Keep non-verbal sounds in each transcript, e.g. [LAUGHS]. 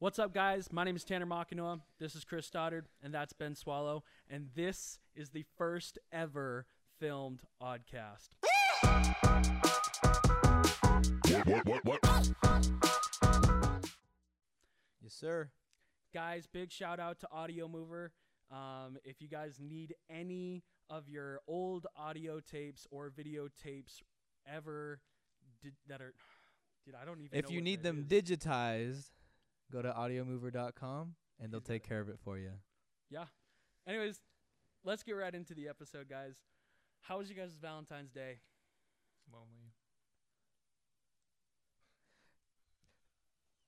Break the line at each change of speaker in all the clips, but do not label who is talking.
What's up, guys? My name is Tanner Makinoa. This is Chris Stoddard, and that's Ben Swallow. And this is the first ever filmed Oddcast.
What, what, what?
Yes, sir.
Guys, big shout out to Audio Mover. Um, if you guys need any of your old audio tapes or videotapes ever did, that are, dude, I don't even.
If you need them
is.
digitized, go to audiomover.com and they'll take care of it for you.
Yeah. Anyways, let's get right into the episode, guys. How was you guys' Valentine's Day?
Lonely.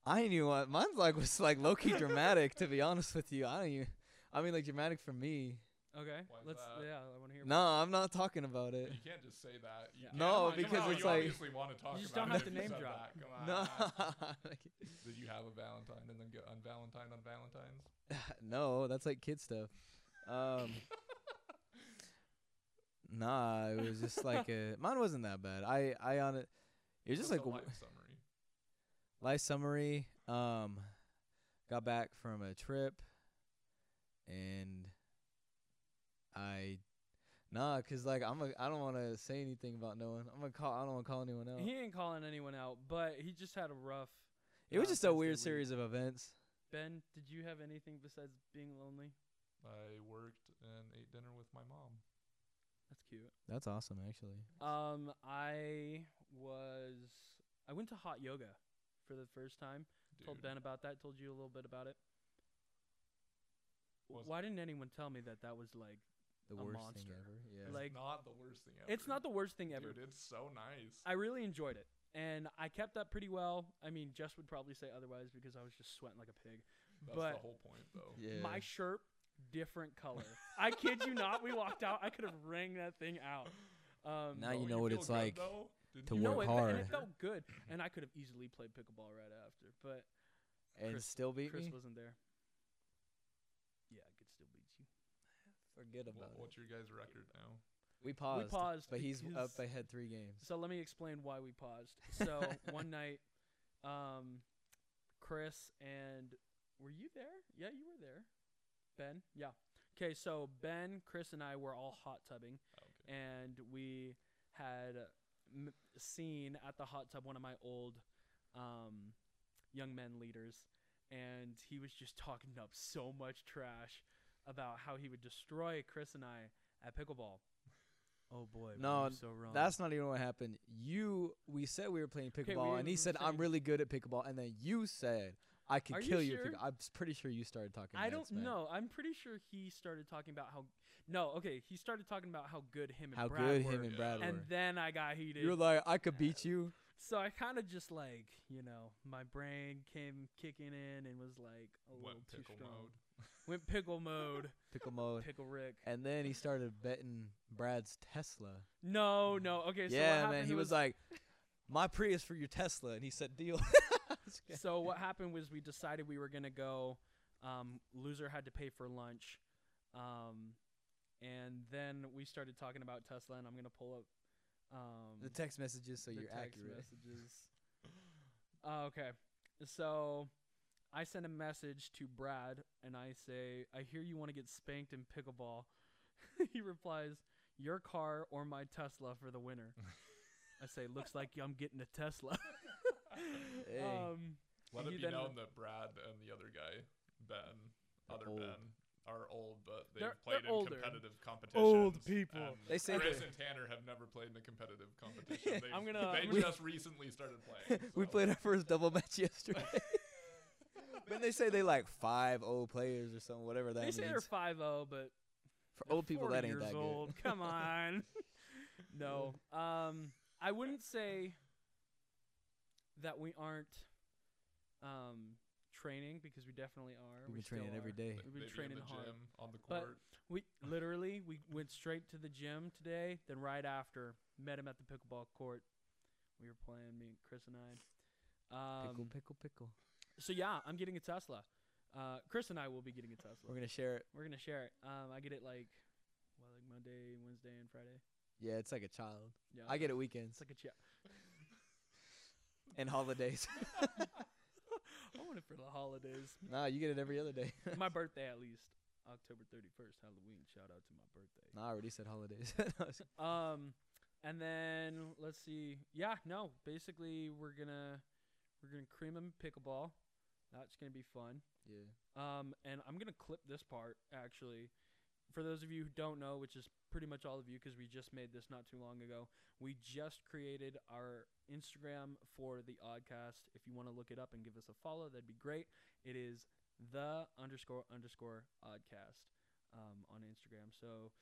I knew even want mine's like was like low key dramatic to be honest with you. I don't even I mean like dramatic for me.
Okay,
Why's
let's.
that?
Yeah, I want to hear.
No, I'm not talking about it.
You can't just say that. You
Yeah.
No,
come
because
come on,
it's
you
like-
obviously want to talk
You just
about
don't
it
have to name drop.
that. Come
No.
on. [LAUGHS] Did you have a Valentine and then get on Valentine on Valentine's? [LAUGHS]
no, that's like kid stuff. Um [LAUGHS] Nah, it was just like a mine wasn't that bad. I I on it it was just
What's
like
a
a
life summary.
life summary. Um, got back from a trip, and I, nah, cause like I'm a I don't want to say anything about no one. I'm gonna call. I don't want to call anyone out.
He ain't calling anyone out, but he just had a rough.
it was just a weird series of events.
Ben, did you have anything besides being lonely?
I worked and ate dinner with my mom.
That's cute.
That's awesome, actually.
Um, I was. I went to hot yoga for the first time. Told Ben about that. Told you a little bit about it.
Was-
Why didn't anyone tell me that that was like?
The
A
worst
monster.
thing ever. Yeah.
it's
like-
not the worst thing ever.
It's not the worst thing ever.
Dude, it's so nice.
I really enjoyed it, and I kept up pretty well. I mean, Jess would probably say otherwise because I was just sweating like a pig.
That's
but-
the whole point, though.
yeah.
My shirt, different color. I kid you not. We walked out. I could have rang that thing out. Um,
Now you
Don't
know what it's
good,
like
though? Didn't
to
you
no,
work
it, and it felt good, [LAUGHS] and I could have easily played pickleball right after, but
and
Chris-
still beat
Chris
me.
wasn't there. Yeah, I could still beat you.
Forget
What-
about it.
what's your guys' record now?
We paused.
We paused
but he's
because-
up ahead three games.
So let me explain why we paused. So [LAUGHS] one night, um, Chris and were you there? Yeah, you were there. Ben, yeah. Okay, so Ben, Chris, and I were all hot tubbing,
Oh, okay.
and we had m- seen at the hot tub one of my old um, young men leaders, and he was just talking up so much trash about how he would destroy Chris and I at pickleball. [LAUGHS] Oh boy,
No,
you so wrong.
That's not even what happened. You, we said we were playing
Okay,
pickleball,
we
and he
were
said, "I'm really good at pickleball," and then you said, "I could kill you."
sure?
I'm pretty sure you started talking.
I don't know. I'm pretty sure he started talking about how. No, okay, he started talking about how good him and
how
Brad
good
were,
him and Brad
and
were.
then I got heated.
You're like, I could beat you.
So I kind of just like, you know, my brain came kicking in and was like a little
Went
too
pickle
strong.
mode. [LAUGHS]
Went pickle mode.
Pickle mode.
pickle Rick.
And then he started betting Brad's Tesla.
No, no. Okay, so what
yeah,
happened
man. He was, like, "My Prius for your Tesla," and he said, "Deal." [LAUGHS]
So what happened was we decided we were gonna go. Um, loser had to pay for lunch, um, and then we started talking about Tesla, and I'm gonna pull up. Um,
the text messages, so
the
you're
text
accurate.
messages. [LAUGHS] Uh, okay, so I send a message to Brad, and I say, "I hear you want to get spanked in pickleball." [LAUGHS] he replies, "Your car or my Tesla for the winner." I say, "Looks like I'm getting a Tesla." [LAUGHS]
Hey.
um,
Let it be known that Brad and the other guy, Ben, other
old.
Ben, are old, but they've
They're-
played
they're
in
older.
competitive competitions.
Old people.
They say
Chris and Tanner have never played in a competitive [LAUGHS] competition. They've,
I'm gonna-
They
I'm gonna-
just recently started playing. [LAUGHS]
we played our first double match yesterday. [LAUGHS] when they say they like five old players or something, whatever that
they
means.
say they're 5-0, but
For old people, that ain't
years
that
old. Come on. no. Um, I wouldn't say that we aren't um, training because we definitely are.
We've
we
been training
still
every
are.
day.
We've been
they be
training
in the
hard.
gym on the court.
But- We literally we went straight to the gym today. Then right after, met him at the pickleball court. We were playing me, and Chris and I. Um,
pickle, pickle, pickle.
So yeah, I'm getting a Tesla. Uh, Chris and I will be getting a Tesla.
We're gonna share it.
We're gonna share it. Um, I get it like, what, like Monday, Wednesday, and Friday.
Yeah, it's like a child.
Yeah,
I get it weekends
It's like a chat. [LAUGHS]
and holidays. [LAUGHS]
I want it for the holidays.
Nah, you get it every other day. [LAUGHS]
my [LAUGHS] birthday at least. October 31st, Halloween. Shout out to my birthday.
nah, I already said holidays. [LAUGHS]
Um, and then let's see. Yeah, no. Basically, we're gonna we're gonna cream them pickleball. That's gonna be fun.
yeah.
Um, and I'm gonna clip this part actually. For those of you who don't know, which is pretty much all of you, because we just made this not too long ago, we just created our Instagram for the Oddcast. If you want to look it up and give us a follow, that'd be great. It is the underscore underscore Oddcast um, on Instagram. So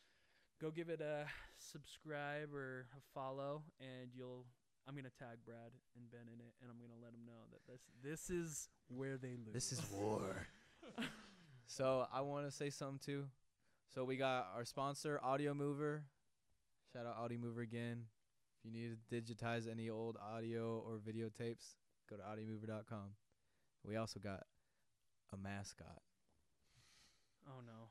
go give it a subscribe or a follow, and you'll. I'm gonna tag Brad and Ben in it, and I'm gonna let them know that this this is where they lose.
This is war. [LAUGHS] so I want to say something too. So we got our sponsor, Audio Mover. Shout out Audio Mover again. If you need to digitize any old audio or video tapes, go to audiomover.com. We also got a mascot.
Oh no.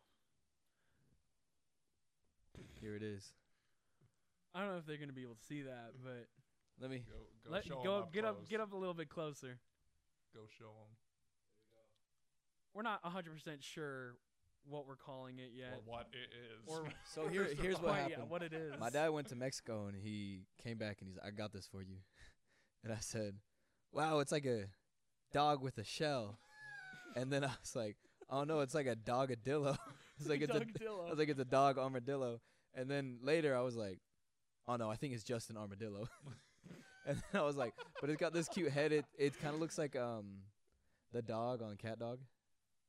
Here it is.
I don't know if they're gonna be able to see that, but
Let me.
Go, go
let
show 'em
go
up
get up get up a little bit closer.
Go show them.
We're not 100% sure what we're calling it yet.
Or what it is.
Or [LAUGHS]
So here, here's what happened.
yet what it is.
My dad went to Mexico and he came back and he's I got this for you. [LAUGHS] And I said, Wow, it's like a dog with a shell. [LAUGHS] and then I was like, Oh no, it's like a dogadillo. it's like it's a I was like it's a dog armadillo. And then later I was like, Oh no, I think it's just an armadillo. and then I was like, but it's got this cute head. It it kinda looks like um the dog on CatDog.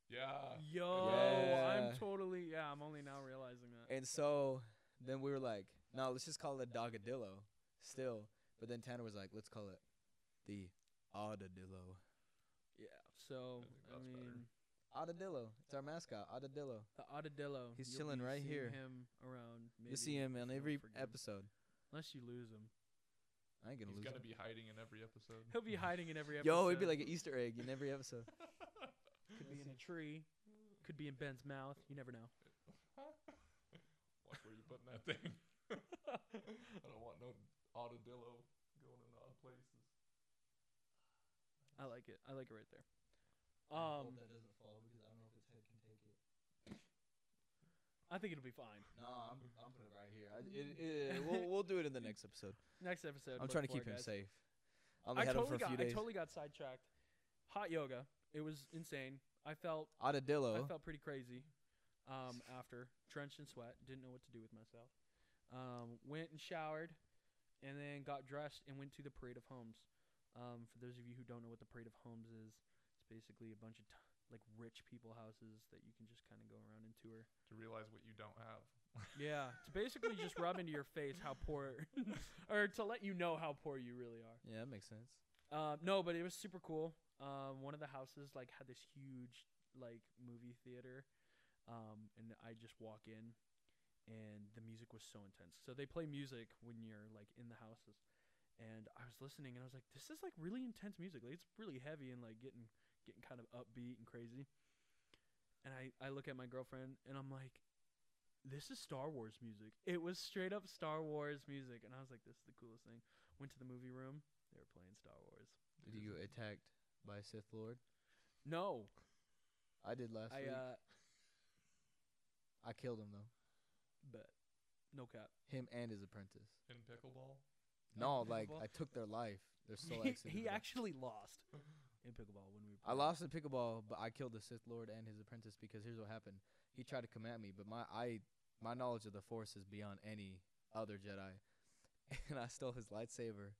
Yeah.
Yo,
Yeah.
I'm totally yeah. I'm only now realizing that.
And so then we were like, no, let's just call it a dogadillo still. But then Tanner was like, let's call it the Audadillo.
Yeah. So
I
I,
think better.
mean,
Audadillo. It's our mascot, Audadillo.
the Audadillo.
He's
you'll
chilling
be
right
seeing
here.
Him around.
You see him
if
on every episode.
Unless you lose him,
I ain't gonna lose him.
He's
lose
gonna
him.
be hiding in every episode.
he'll be hiding in every [LAUGHS] episode.
Yo, it'd be like an Easter egg in every episode. [LAUGHS]
could be in a tree, could be in Ben's mouth. You never know.
Watch where you putting that thing. [LAUGHS] I don't want no Audadillo going in odd places.
I like it. I like it right there. Um,
that doesn't fall because I don't know if its head can take it.
I think it'll be fine.
No, I'm I'm putting it right here. I, it, it, [LAUGHS] we'll we'll do it in the next episode.
Next episode.
I'm
look
trying to
for
keep him
guys.
safe. I'm gonna
I
head him for
totally
a few
got. I
days.
totally got sidetracked. Hot yoga. It was insane. I felt. I felt pretty crazy. Um, after drenched in sweat, didn't know what to do with myself. Um, went and showered, and then got dressed and went to the Parade of Homes. Um, for those of you who don't know what the Parade of Homes is, it's basically a bunch of t- like rich people houses that you can just kind of go around and tour.
To realize what you don't have. [LAUGHS]
Yeah, to basically just rub into your face how poor, [LAUGHS] or to let you know how poor you really are.
Yeah, that makes sense.
Um, no, but it was super cool. Um, one of the houses like had this huge like movie theater, um, and I just walk in, and the music was so intense. So they play music when you're like in the houses, and I was listening, and I was like, this is like really intense music. Like it's really heavy and like getting getting kind of upbeat and crazy. And I I look at my girlfriend, and I'm like. This is Star Wars music. It was straight up Star Wars music, and I was like, "This is the coolest thing." Went to the movie room. They were playing Star Wars.
Did you get attacked by a Sith Lord?
No,
I did last
I
week.
uh,
I killed him though.
but no cap.
Him and his apprentice.
In pickleball?
No, like
pickleball?
I took their life. Their soul [LAUGHS]
he,
exited
he actually lost in pickleball when we.
I lost in pickleball, but I killed the Sith Lord and his apprentice because here's what happened. He tried to come at me, but my I my knowledge of the Force is beyond any other Jedi, [LAUGHS] and I stole his lightsaber,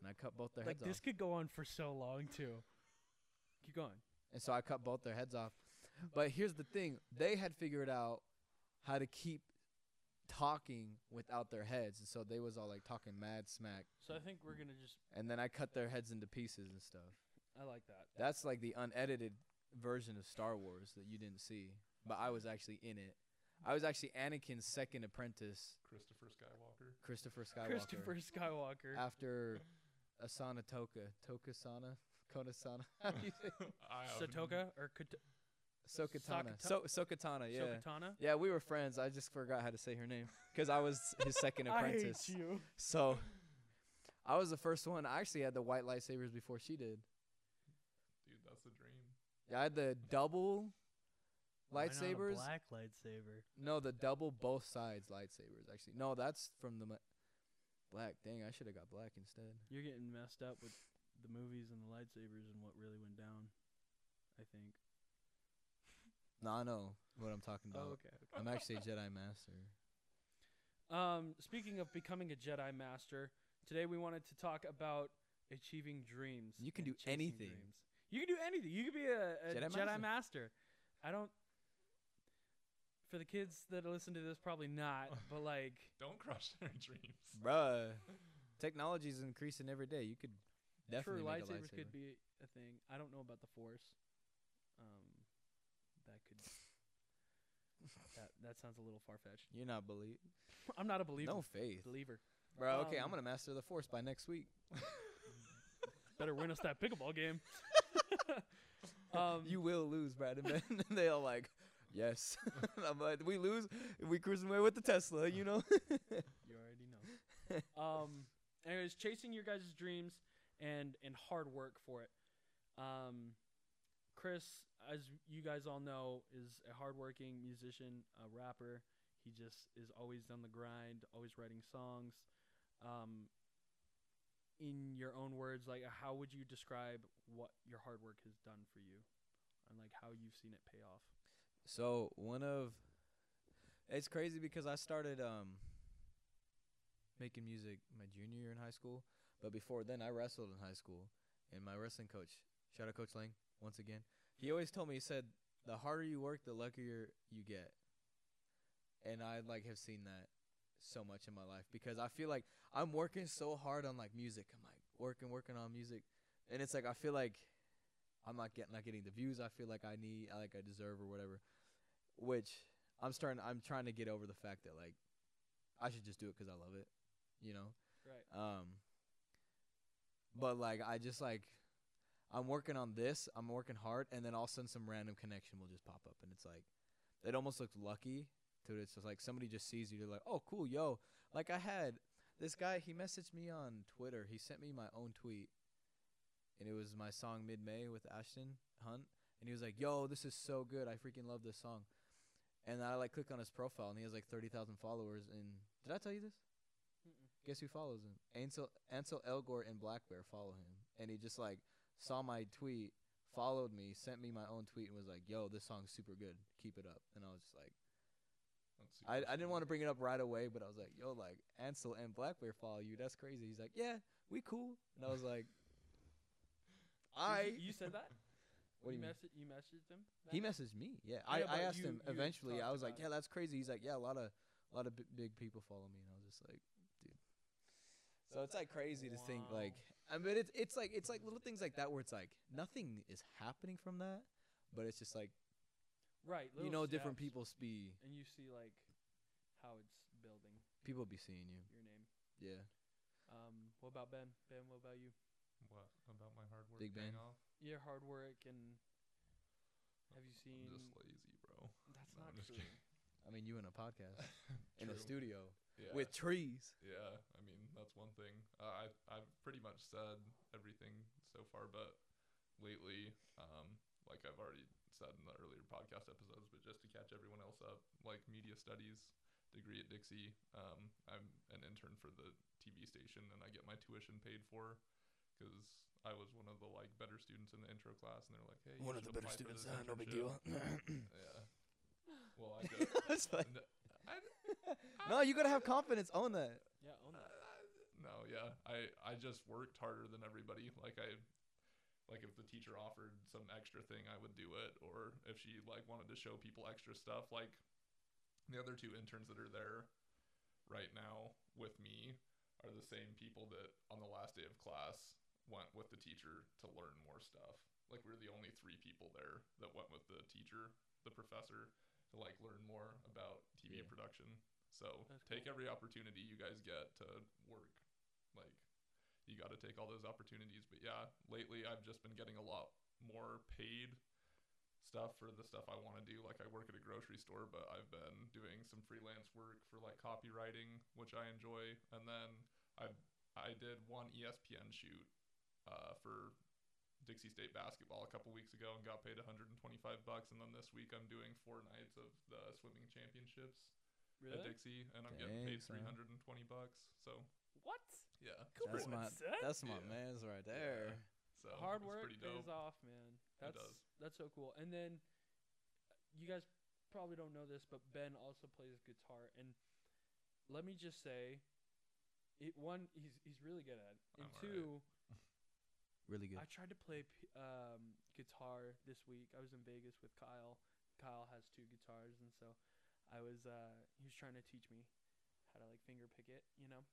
and I cut both their heads off.
Like
heads
this
off.
could go on for so long too. Keep going.
And so I cut both their heads off. But here's the thing: they had figured out how to keep talking without their heads, and so they was all like talking mad smack.
So I think we're gonna just.
And then I cut their heads into pieces and stuff.
I like that.
That's like the unedited version of Star Wars that you didn't see, but I was actually in it. I was actually Anakin's second apprentice,
Christopher Skywalker.
Christopher Skywalker.
Christopher Skywalker.
After Asana Toka, Toka Sana, Kona Sana, [LAUGHS] how do you say? [LAUGHS]
I have
Satoka or Kat-
Sokatana,
Sakata-
so Sokatana, yeah.
Sokatana.
Yeah, we were friends. I just forgot how to say her name because I was his second [LAUGHS] apprentice.
I
apprentice.
hate you.
So I was the first one. I actually had the white lightsabers before she did.
Dude, that's the dream.
Yeah, I had the double
Why not a
lightsabers.
black lightsaber.
No, the double both sides lightsabers. Actually, no, that's from the ma- black. Dang, I should have got black instead.
You're getting messed up with the movies and the lightsabers and what really went down. I think. [LAUGHS]
No, I know what I'm talking about.
Oh, okay.
I'm actually a Jedi Master.
Um, speaking of becoming a Jedi Master, today we wanted to talk about achieving dreams.
You can do anything.
Dreams. You can do anything. You can be a, a
Jedi
Jedi,
Master.
Master. I don't. For the kids that listen to this, probably not. [LAUGHS] but like,
Don't crush their dreams.
Bruh, [LAUGHS] technology's increasing every day. You could definitely
true,
make
lightsabers
a lightsaber.
could be a thing. I don't know about the Force. Um, that could. [LAUGHS] that that sounds a little far fetched.
You're not believe.
I'm not a believer.
No faith,
believer.
bro. Okay, I'm
Um,
gonna master the Force by next week.
Better win us that pickleball game. um,
you will lose, Brad. And then they all like, yes. [LAUGHS] I'm like, we lose. We cruising away with the Tesla, you know. [LAUGHS]
You already know. um, anyways, chasing your guys' dreams and and hard work for it. Um, Chris, as you guys all know, is a hardworking musician, a rapper. He just is always on the grind, always writing songs. Um, in your own words, like how would you describe what your hard work has done for you, and like how you've seen it pay off?
So one of it's crazy because I started um making music my junior year in high school, but before then I wrestled in high school, and my wrestling coach, shout out Coach Lang once again, he always told me he said the harder you work, the luckier you get, and I like have seen that so much in my life because I feel like I'm working so hard on like music. I'm like working, working on music, and it's like I feel like I'm not getting not getting the views I feel like I need, I like I deserve or whatever. Which I'm starting. I'm trying to get over the fact that like I should just do it 'cause I love it, you know.
Right.
Um. But like I just like I'm working on this. I'm working hard, and then all of a sudden some random connection will just pop up, and it's like it almost looks lucky. To it. it's just like somebody just sees you. They're like, oh cool, yo. Like I had this guy. He messaged me on Twitter. He sent me my own tweet, and it was my song Mid May with Ashton Hunt, and he was like, yo, this is so good. I freaking love this song. And I like click on his profile, and he has like thirty thousand followers. And did I tell you this? Guess who follows him? Ansel Ansel Elgort and blackbear follow him, and he just like saw my tweet, followed me, sent me my own tweet, and was like, "Yo, this song's super good. Keep it up." And I was just like, I, I didn't want to bring it up right away, but I was like, "Yo, like Ansel and blackbear follow you. That's crazy." He's like, "Yeah, we cool." And I was like, "I."
You said that?
What do you mean?
messa- you messaged him?
He messaged me. Yeah, I, I
but
asked
you-
him
you
eventually. I was like,
about
"Yeah, that's crazy." He's like, "Yeah, a lot of a lot of b- big people follow me," and I was just like, "Dude." So it's like crazy to think like, I mean, it's it's like it's like little things like that where it's like nothing is happening from that, but it's just like
Right.
you
little
know, different
steps,
people be
and you see like how it's building
people be seeing you.
your name.
Yeah,
Um, what about Ben? Ben, what about you?
What about my hard work
Big
paying
Ben.
off?
Your hard work and have you seen?
I'm just lazy, bro.
That's
No,
not
I'm just
true.
kidding.
I mean, you in a podcast [LAUGHS] in a
True.
studio
Yeah.
with trees.
Yeah, I mean that's one thing. Uh, I I've pretty much said everything so far, but lately, um, like I've already said in the earlier podcast episodes, but just to catch everyone else up, like media studies degree at Dixie. Um, I'm an intern for the TV station, and I get my tuition paid for because I was one of the like better students in the intro class, and they're like, "Hey, you should apply for this uh, internship." Yeah. Well, I got.
It's like-
N- I,
no, you gotta have confidence. Own that.
Yeah, own that.
no, yeah. I I just worked harder than everybody. Like I like if the teacher offered some extra thing, I would do it or if she like wanted to show people extra stuff like the other two interns that are there right now with me are the same people that on the last day of class went with the teacher to learn more stuff. Like we're the only three people there that went with the teacher, the professor to like learn more about TV
Yeah.
production. So
That's
take
cool.
every opportunity you guys get to work. Like you got to take all those opportunities. But yeah, lately I've just been getting a lot more paid stuff for the stuff I want to do. Like I work at a grocery store, but I've been doing some freelance work for like copywriting, which I enjoy. And then I I did one ESPN shoot uh, for Dixie State basketball a couple weeks ago and got paid 125 bucks, and then this week I'm doing four nights of the swimming championships at Dixie, and I'm getting
Dang,
paid
son.
320 bucks. So
What?
yeah, it's
That's my
son.
that's my
Yeah.
man's right there.
so
Hard work
pretty dope.
pays off, man. That's
does.
that's so cool. And then you guys probably don't know this, but Ben also plays guitar. And let me just say, it one he's he's really good at. it. And
I'm alright.
two,
Really good.
I tried to play um, guitar this week. I was in Vegas with Kyle. Kyle has two guitars, and so I was uh, he was trying to teach me how to like finger pick it. You know,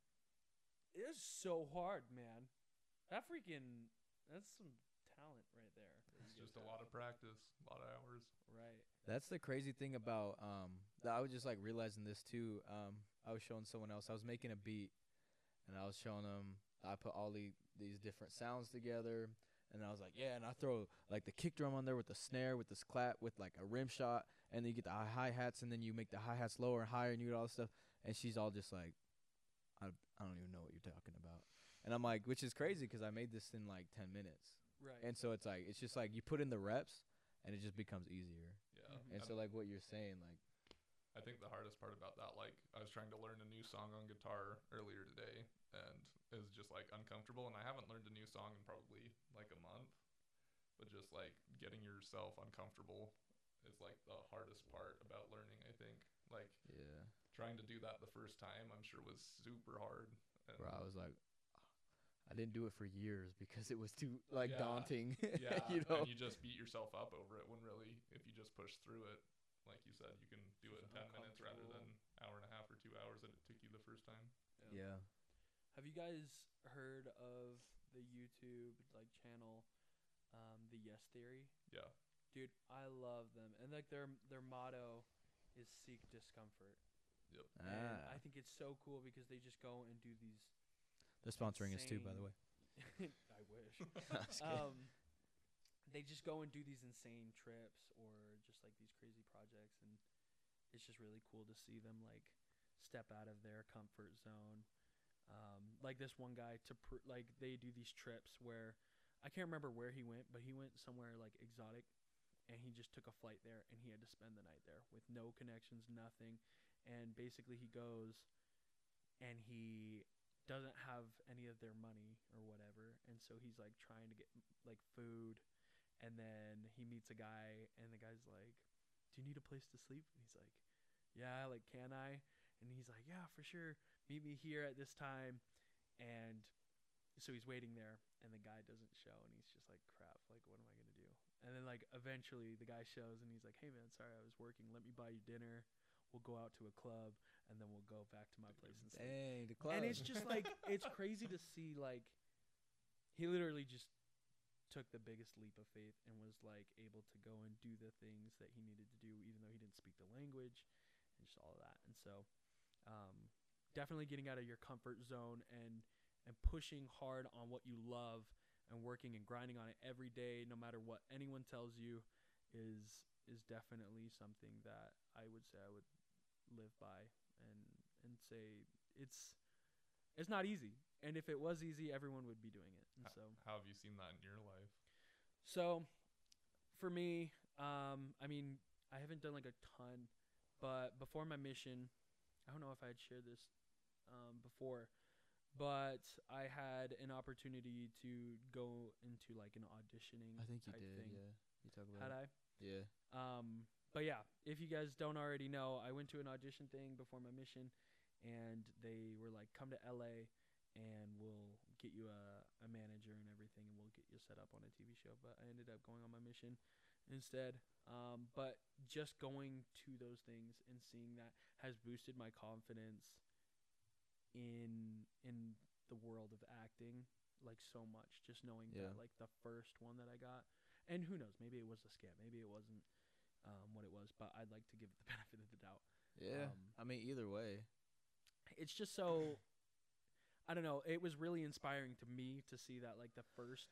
it is so hard, man. That freaking that's some talent right there.
It's just a lot of practice, a lot of hours.
right.
That's the crazy thing about um that I was just like realizing this too. Um I was showing someone else. I was making a beat and I was showing them I put all the, these different sounds together and I was like, yeah, and I throw like the kick drum on there with the snare with this clap with like a rim shot and then you get the hi hats and then you make the hi hats lower and higher and you get all this stuff and she's all just like I, I don't even know what you're talking about. And I'm like, which is crazy because I made this in like 10 minutes.
Right.
And so it's like it's just like you put in the reps and it just becomes easier.
Yeah.
Mhm.
And so like what you're saying, like
I think the hardest part about that, like I was trying to learn a new song on guitar earlier today, and it was just like uncomfortable. And I haven't learned a new song in probably like a month, but just like getting yourself uncomfortable is like the hardest part about learning. I think like
yeah,
trying to do that the first time, I'm sure was super hard. And
bro, I was like, ah, I didn't do it for years because it was too like
Yeah.
daunting. [LAUGHS]
yeah,
you know.
and you just beat yourself up over it when really, if you just push through it, like you said, you can do it in ten minutes rather than hour and a half or two hours that it took you the first time.
yeah.
Have you guys heard of the YouTube like channel, um, the Yes Theory?
Yeah.
Dude, I love them, and like their their motto is seek discomfort. And
Ah,
I think it's so cool because they just go and do these.
they're sponsoring us too, by the way. [LAUGHS]
I wish. [LAUGHS]
I'm just
um, they just go and do these insane trips or just like these crazy projects, and it's just really cool to see them like step out of their comfort zone. Um, like this one guy to pr- like they do these trips where I can't remember where he went, but he went somewhere like exotic, and he just took a flight there, and he had to spend the night there with no connections, nothing, and basically he goes, and he doesn't have any of their money or whatever, and so he's like trying to get like food, and then he meets a guy, and the guy's like, "Do you need a place to sleep?" And he's like, "Yeah, like can I?" And he's like, "Yeah, for sure. Meet me here at this time." And so he's waiting there, and the guy doesn't show, and he's just like, "Crap! Like, what am I gonna do?" And then like eventually the guy shows, and he's like, "Hey man, sorry I was working. Let me buy you dinner. We'll go out to a club, and then we'll go back to my place and sleep."
Dang, the club.
And it's just like it's crazy to see like he literally just took the biggest leap of faith and was like able to go and do the things that he needed to do even though he didn't speak the language and just all of that. And so um definitely getting out of your comfort zone and and pushing hard on what you love and working and grinding on it every day no matter what anyone tells you is is definitely something that I would say I would live by and and say it's it's not easy. And if it was easy, everyone would be doing it. And
Ho-
so
How have you seen that in your life?
so for me, um, I mean, I haven't done like a ton, but before my mission, I don't know if I had shared this um, before, but I had an opportunity to go into like an auditioning.
I think you
type
did.
thing.
Yeah, you talk about.
Had
it.
I?
Yeah.
Um, but yeah, if you guys don't already know, I went to an audition thing before my mission, and they were like, "Come to LA, and we'll get you a, a manager and everything, and we'll get you set up on a TV show." But I ended up going on my mission instead. Um, but just going to those things and seeing that has boosted my confidence in in the world of acting like so much. Just knowing
Yeah.
that like the first one that I got, and who knows, maybe it was a scam, maybe it wasn't um, what it was, but I'd like to give it the [LAUGHS] benefit of the doubt.
Yeah.
Um,
I mean, either way.
It's just so I don't know. It was really inspiring to me to see that like the first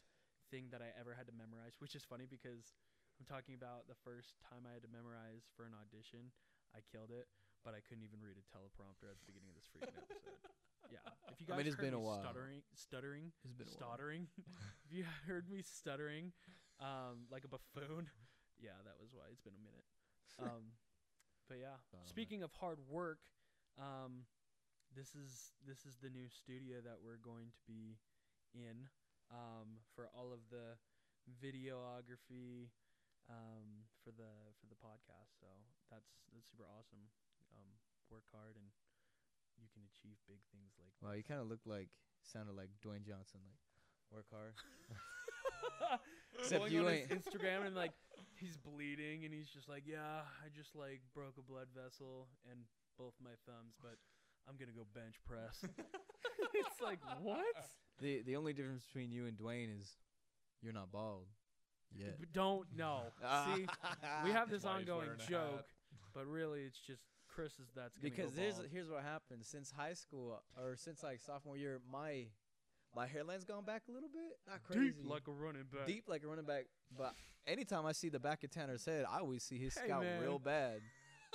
thing that I ever had to memorize, which is funny because I'm talking about the first time I had to memorize for an audition. I killed it, but I couldn't even read a teleprompter at the beginning of this freaking episode. [LAUGHS] Yeah, if you
I
guys
mean, it's
heard
been a
me
while.
stuttering, stuttering,
It's been
stuttering, [LAUGHS] if you heard me stuttering, um, like a buffoon, [LAUGHS] yeah, that was why. It's been a minute. Um, but yeah,
that.
speaking of hard work, um, this is this is the new studio that we're going to be in um, for all of the videography um, for the for the podcast. So that's that's super awesome. Um, work hard and you can achieve big things like.
Wow, you kind of looked like sounded like Dwayne Johnson. Like work hard. [LAUGHS] [LAUGHS] Except
Going
you
on
ain't.
his [LAUGHS] Instagram and like he's bleeding and he's just like, yeah, I just like broke a blood vessel and both my thumbs, but I'm gonna go bench press. [LAUGHS] it's like what?
The the only difference between you and Dwayne is you're not bald. Yet.
B- Don't no. [LAUGHS] See, we have this
Why he's
ongoing
wearing a
joke, but really it's just Chris is that's gonna
because
go
there's
bald.
here's what happened since high school or since like sophomore year, my my hairline's gone back a little bit. Not crazy.
deep like a running back.
deep like a running back. But anytime I see the back of Tanner's head, I always see his
Hey,
scalp
man.
real bad.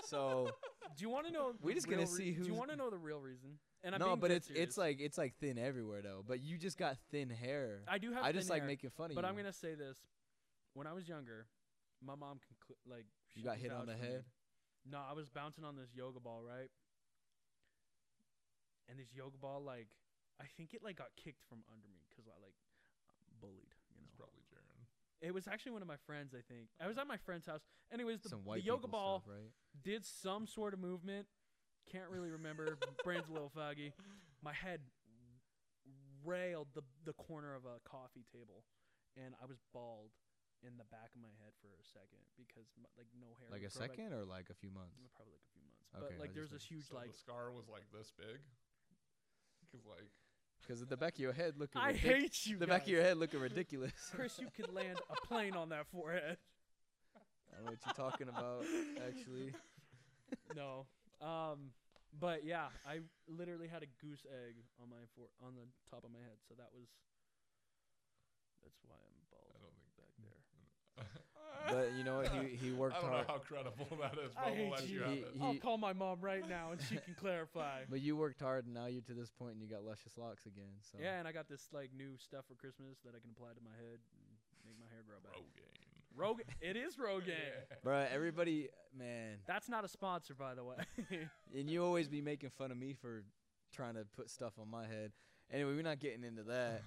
So
Do you want to know?
We
the
just gonna
real re-
see
Do you
who's-
want to know the real reason? And I'm
no,
being
but
dead
it's
serious.
it's like it's like thin everywhere though. But you just got thin hair.
I do have.
I just
thin
like
hair,
making fun of
But
you.
I'm gonna say this: when I was younger, my mom can cl- like.
You
she
got
can
hit on
vouch
the
for me.
head?
No, I was bouncing on this yoga ball, right? And this yoga ball, like, I think it like got kicked from under me because I like bullied. You
It's
know,
probably Jaren.
It was actually one of my friends. I think I was at my friend's house. Anyways, the,
Some
the yoga
people
ball
stuff, right?
did some sort of movement. Can't really remember. [LAUGHS] Brain's a little foggy. My head railed the the corner of a coffee table, and I was bald in the back of my head for a second because m- like no hair.
Like a
would grow
second or like a few months.
Probably like a few months.
Okay,
but like
I
there's
just
this huge
So
like.
the scar was like this big. Because like
Because at the back of your head looking
I
ridic-
hate you.
the back of your head looking ridiculous. [LAUGHS]
Chris, you could land a plane on that forehead.
I don't know what you're talking about, actually. [LAUGHS]
No. Um. But yeah, I literally had a goose egg on my for on the top of my head, so that was. That's why I'm bald
I don't think
back there. [LAUGHS]
But you know what? He he worked
I don't
hard.
know how credible that is, but
I
we'll
hate
let you
you.
have
He-
it.
he-
I'll call my mom right now, and she can clarify. [LAUGHS]
But you worked hard, and now you're to this point, and you got luscious locks again. So
Yeah, and I got this like new stuff for Christmas that I can apply to my head and make my hair grow back.
Rogaine.
Rogan, it is Rogaine. [LAUGHS]
Yeah.
Bruh, everybody, man,
That's not a sponsor, by the way.
and you always be making fun of me for trying to put stuff on my head. Anyway, we're not getting into that.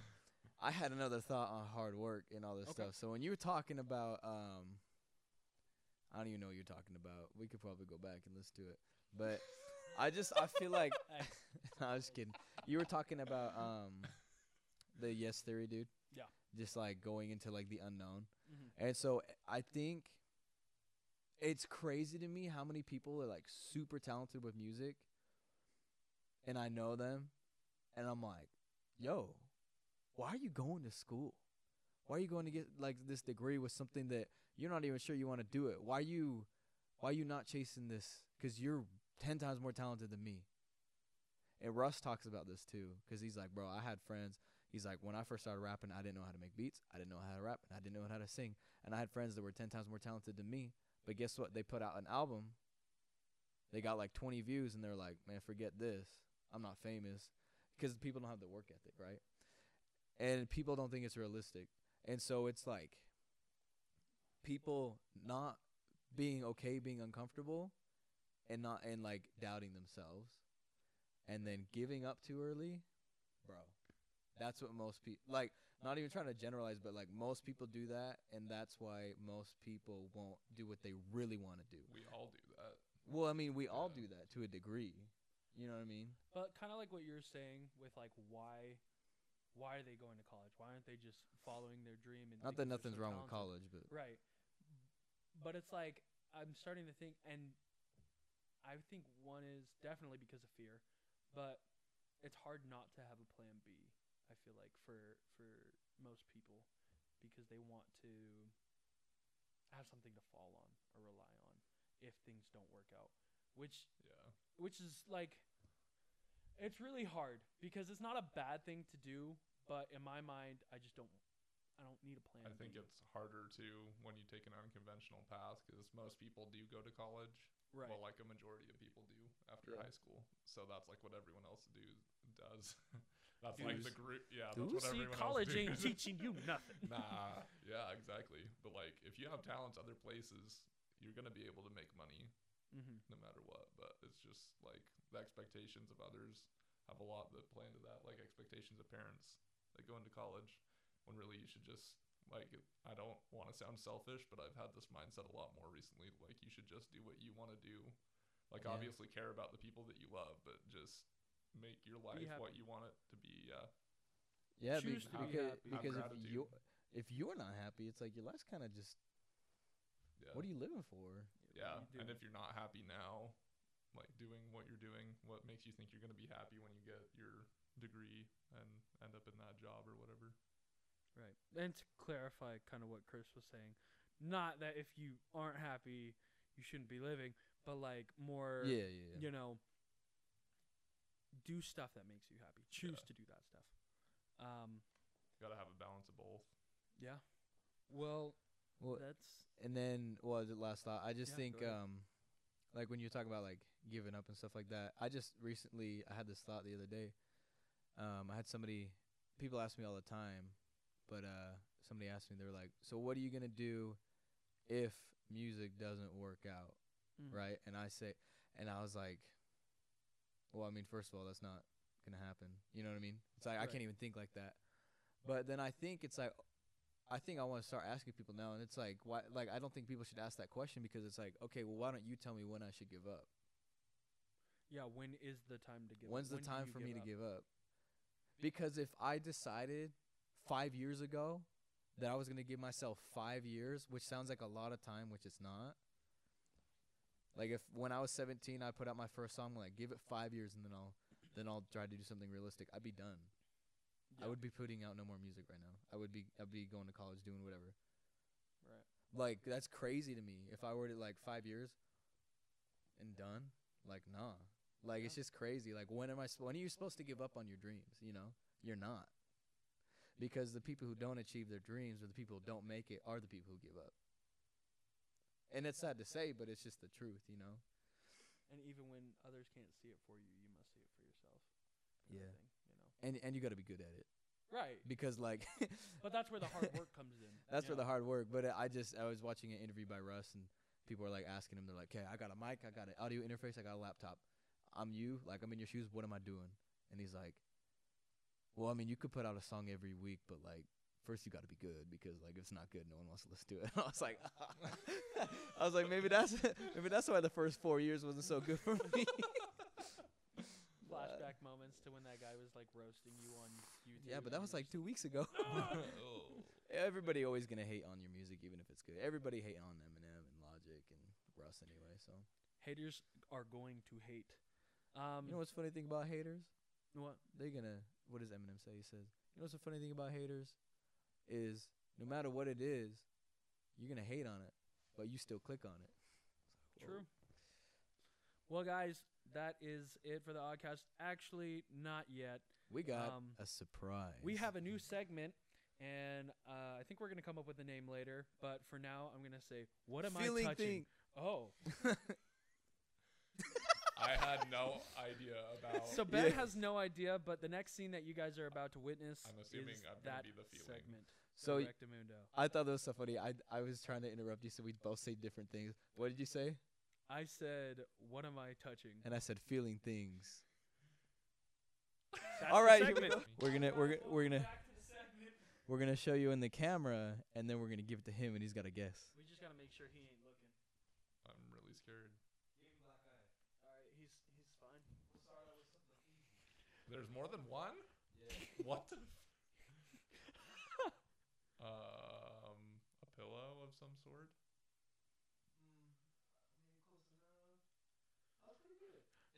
I had another thought on hard work and all this
Okay.
stuff. So when you were talking about, um, I don't even know what you're talking about. We could probably go back and listen to it, but I just I feel like [LAUGHS] [LAUGHS] no, I was just kidding. You were talking about um, the yes theory, dude.
Yeah.
Just like going into like the unknown.
Mhm.
And so I think it's crazy to me how many people are like super talented with music and I know them and I'm like, "Yo, why are you going to school? Why are you going to get like this degree with something that you're not even sure you want to do it? Why are you why are you not chasing this cuz you're 10 times more talented than me?" And Russ talks about this too cuz he's like, "Bro, I had friends He's like, when I first started rapping, I didn't know how to make beats. I didn't know how to rap. And I didn't know how to sing. And I had friends that were 10 times more talented than me. But guess what? They put out an album. They got like 20 views and they're like, man, forget this. I'm not famous. Because people don't have the work ethic, right? And people don't think it's realistic. And so it's like people not being okay being uncomfortable and not and like doubting themselves and then giving up too early bro that's what most people like. Not even trying to generalize, but like most people do that, and that's why most people won't do what they really want to do.
We all do that.
Well, I mean, we all do that to a degree. You know what I mean?
But kind of like what you're saying with like why, why are they going to college? Why aren't they just following their dream? And
Not that nothing's
so
wrong with college, but
Right. But it's like I'm starting to think, and I think one is definitely because of fear, but it's hard not to have a plan B. I feel like for for most people because they want to have something to fall on or rely on if things don't work out, which
Yeah.
which is like it's really hard because it's not a bad thing to do, but in my mind, I just don't I don't need a plan.
I think it's harder to when you take an unconventional path because most people do go to college
Right.
Well, like a majority of people do after
Yeah.
high school. So that's like what everyone else do does. [LAUGHS] that's [LAUGHS] like the group. Yeah,
Does?
that's what
See,
everyone
college
else
ain't [LAUGHS] teaching you nothing.
nah. Yeah, exactly. But like, if you have talents other places, you're gonna be able to make money
Mm-hmm.
no matter what. But it's just like the expectations of others have a lot that play into that. Like expectations of parents that go into college, when really you should just like. I don't want to sound selfish, but I've had this mindset a lot more recently. Like you should just do what you want to do. Like
Yeah.
obviously care about the people that you love, but just make your life
happy.
what you want it to be. Yeah.
Yeah, be-
Choose be
because
happy.
because if you if you're not happy, it's like your life's kind of just
Yeah.
what are you living for?
Yeah, and if you're not happy now, like doing what you're doing, what makes you think you're going to be happy when you get your degree and end up in that job or whatever?
Right. And to clarify kind of what Chris was saying, not that if you aren't happy, you shouldn't be living, but like more,
yeah, yeah, yeah.
you know, do stuff that makes you happy. Choose
Yeah.
to do that stuff. Um,
Got to have a balance of both.
yeah. Well,
Well,
that's
and then well, the last thought. I just
Yeah,
think um, like when you talk about like giving up and stuff like that. I just recently I had this thought the other day. Um, I had somebody, people ask me all the time, but uh, somebody asked me they were like, "So what are you gonna do if music doesn't work out?"
mm,
right? And I say, and I was like, well, I mean, first of all, that's not gonna happen. You know what I mean? It's like I can't even think like that. But then I think it's like, I think I want to start asking people now, and it's like, why? Like, I don't think people should ask that question because it's like, okay, well, why don't you tell me when I should give up?
Yeah. When is the time to give?
When's
up? When's the
time for me to give up? Because if I decided five years ago that I was gonna give myself five years, which sounds like a lot of time, which it's not. Like if when I was 17, I put out my first song, like give it five years and then I'll then I'll try to do something realistic. I'd be done. I would be putting out no more music right now. I would be I'd be going to college doing whatever.
Right.
Like that's crazy to me. If I were to like five years and done, like nah. Like it's just crazy. Like when am I? When are you supposed to give up on your dreams? You know, you're not. Because the people who don't achieve their dreams or the people who don't make it are the people who give up. And it's sad to say, but it's just the truth, you know.
And even when others can't see it for you, you must see it for yourself.
Yeah.
thing.
And and you got to be good at it
Right.
because like [LAUGHS]
But that's where the hard work comes in. [LAUGHS]
That's
you
where the hard work. But I just I was watching an interview by Russ and people were like asking him. They're like, "Okay, I got a mic, I got an audio interface, I got a laptop. I'm you. Like I'm in your shoes. What am I doing?" And he's like, "Well, I mean, you could put out a song every week, but like." First, you got to be good because, like, if it's not good, no one wants to listen to it. [LAUGHS] I was like, I was like, maybe that's maybe that's why the first four years wasn't so good for me.
Flashback moments to when that guy was like roasting you on YouTube.
yeah, but that was like two weeks ago. [LAUGHS]
oh.
Everybody always gonna hate on your music, even if it's good. Everybody hate on Eminem and Logic and Russ anyway. So
haters are going to hate. Um,
you know what's funny thing about haters?
what?
They're gonna. What does Eminem say? He says, "You know what's the funny thing about haters is no matter what it is, you're gonna hate on it, but you still click on it." Like.
True. Well, guys, that is it for the oddcast. Actually, not yet.
We got
Um,
a surprise.
We have a new segment, and uh, I think we're gonna come up with a name later. But for now, I'm gonna say, "What am
feeling
I touching?"
thing.
Oh, [LAUGHS]
I had no idea about.
so Ben
Yeah.
has no idea, but the next scene that you guys are about to witness
I'm assuming
is
I'm
that
be the feeling.
segment.
So y-
Correctamundo.
I thought that was so funny. I I was trying to interrupt you, so we'd both say different things. What did you say?
I said, "What am I touching?"
And I said feeling things.
That's
All
the
right, here we go. we're gonna we're gonna we're gonna
Back to the segment.
we're gonna show you in the camera, and then we're gonna give it to him, and he's gotta guess.
We just gotta make sure he ain't looking.
I'm really scared.
All right, he's he's fine. We'll start out with something easy.
There's more than one. What the? [LAUGHS] [LAUGHS] F- um, a pillow of some sort.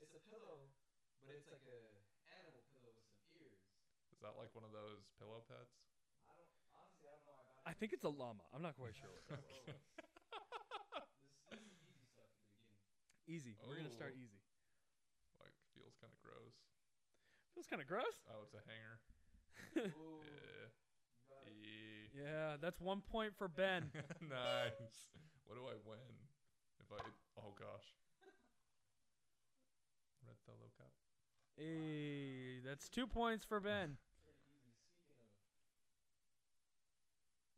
It's a pillow, but it's like a animal pillow with some ears.
Is that like one of those pillow pets?
I don't honestly I don't know. I got
I think it's a llama. I'm not quite sure. What that is.
this, this is easy stuff at the beginning.
easy. We're gonna start
Oh.
easy.
Like feels kind of gross.
Feels kind of gross.
Oh, it's a hanger.
Ooh, [LAUGHS]
Yeah.
got it.
E-
Yeah, that's one point for Ben. [LAUGHS]
nice. What do I win if I? Oh gosh. Red Solo cup.
Hey, that's two points for Ben.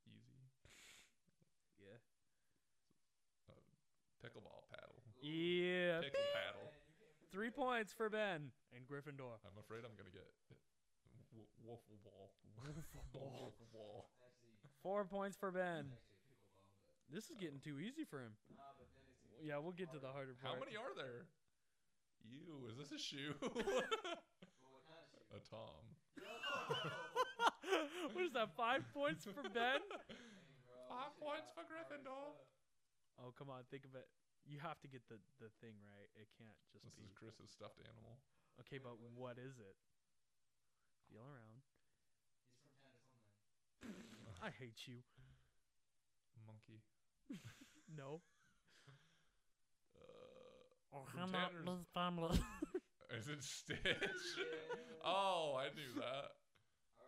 Easy.
Yeah.
Pickleball paddle.
Yeah.
Pickle paddle.
Three points for Ben and Gryffindor.
I'm afraid I'm gonna get w- waffle ball. [LAUGHS]
ball.
Waffle ball.
Four points for Ben. This is getting too easy for him. Yeah, we'll get to the harder part.
How many are there? You, is this a shoe? [LAUGHS] a Tom. [LAUGHS]
what is that? Five points for Ben?
Five points for Gryffindor.
Oh, come on. Think of it. You have to get the, the thing right. It can't just
This
be.
is Chris's stuffed animal.
Okay, but what is it? Feel around. He's from Tandisland. I hate you.
Monkey. [LAUGHS]
No.
Uh,
Oh,
from Tanner's- is it Stitch? [LAUGHS] oh, I knew that.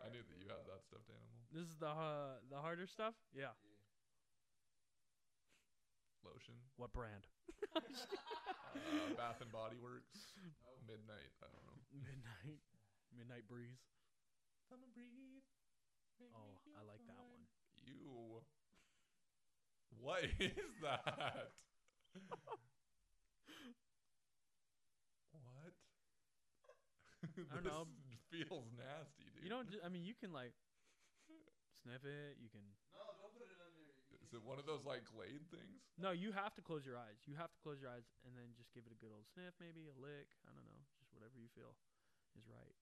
I knew that you had that stuffed animal.
This is the uh, the harder stuff? Yeah.
Lotion.
What brand?
Uh, Bath and Body Works. Midnight. I don't know.
Midnight. Midnight Breeze.
Summer breeze. make me
Oh, I
feel
like that
fine.
one.
You. What [LAUGHS] is that? what? [LAUGHS]
I don't know.
Feels nasty, dude.
You don't. ju- I mean, you can like sniff it. You can.
It one of those like Glade things?
No, you have to close your eyes. You have to close your eyes and then just give it a good old sniff, maybe a lick. I don't know, just whatever you feel is right.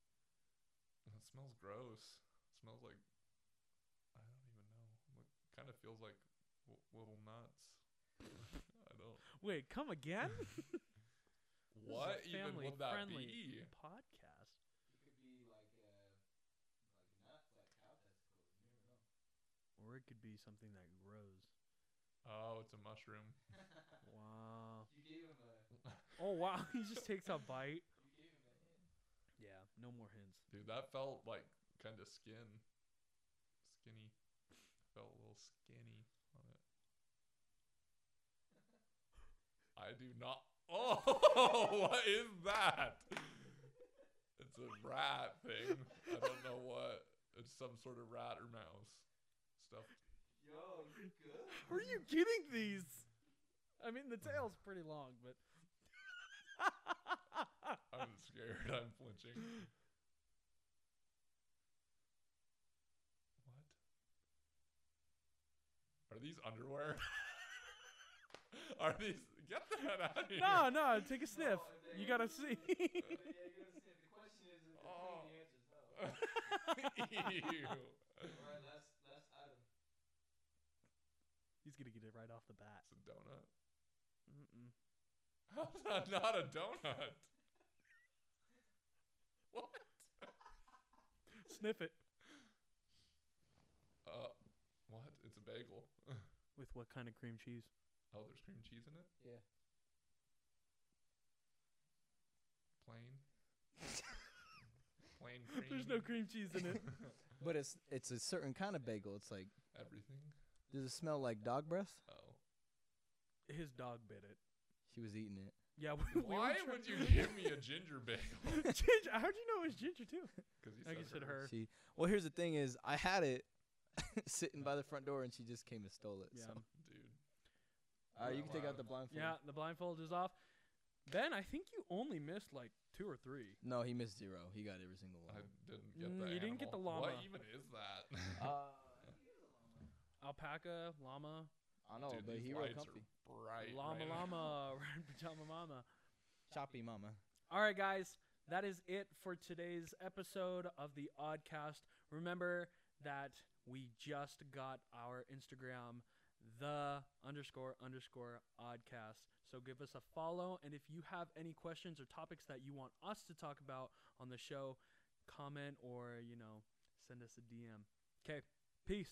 It smells gross. It smells like I don't even know. Like, kind of feels like w- little nuts. [LAUGHS] I don't.
Wait, come again?
What [LAUGHS] [LAUGHS]
This is a
even would that be?
podcast. Or it could be something that grows.
Oh, it's a mushroom. [LAUGHS]
Wow. [LAUGHS] Oh wow, [LAUGHS] he just takes a bite. Yeah, no more hints.
Dude, that felt like kind of skin. Skinny. Felt a little skinny on it. I do not. Oh, what is that? It's a rat thing. I don't know what. It's some sort of rat or mouse. Stuff. [LAUGHS]
Where are you getting these? I mean, the tail's pretty long, but. [LAUGHS]
I'm scared. I'm flinching. What? Are these underwear? [LAUGHS] Are these? Get that out of here!
no, no, take a sniff. You gotta see.
Oh. Ew.
He's gonna get it right off the bat.
It's a donut.
Mm-mm. [LAUGHS]
How's that not a donut? [LAUGHS] What?
Sniff it.
Uh, what? It's a bagel. [LAUGHS]
With what kind of cream cheese?
Oh, there's cream cheese in it.
Yeah.
Plain. Plain cream.
There's no cream cheese in it.
But it's it's a certain kind of bagel. It's like
Everything.
Does it smell like dog breath?
Oh.
His dog bit it.
She was eating it.
Yeah. We, [LAUGHS] we
Why
were try-
would you [LAUGHS] give me a ginger bagel? [LAUGHS]
ginger? How'd you know it was ginger too?
Because you
I guess
said
it hurt.
She well, here's the thing: is I had it sitting by the front door, and she just came and stole it.
Yeah.
So.
Dude.
All right, you can take out the blindfold.
Yeah, the blindfold is off. Ben, I think you only missed like two or three.
No, he missed zero. He got every single one.
I didn't get
Mm,
the
you didn't get the
animal. What even is that?
Uh,
Alpaca, llama,
I know,
Dude,
but he real
lights
comfy.
are bright.
llama,
right
llama, [LAUGHS] [LAUGHS] red pajama mama.
Choppy mama.
All right, guys, that is it for today's episode of the Oddcast. Remember that we just got our Instagram, the underscore underscore Oddcast. So give us a follow, and if you have any questions or topics that you want us to talk about on the show, comment or you know send us a DM. Okay, peace.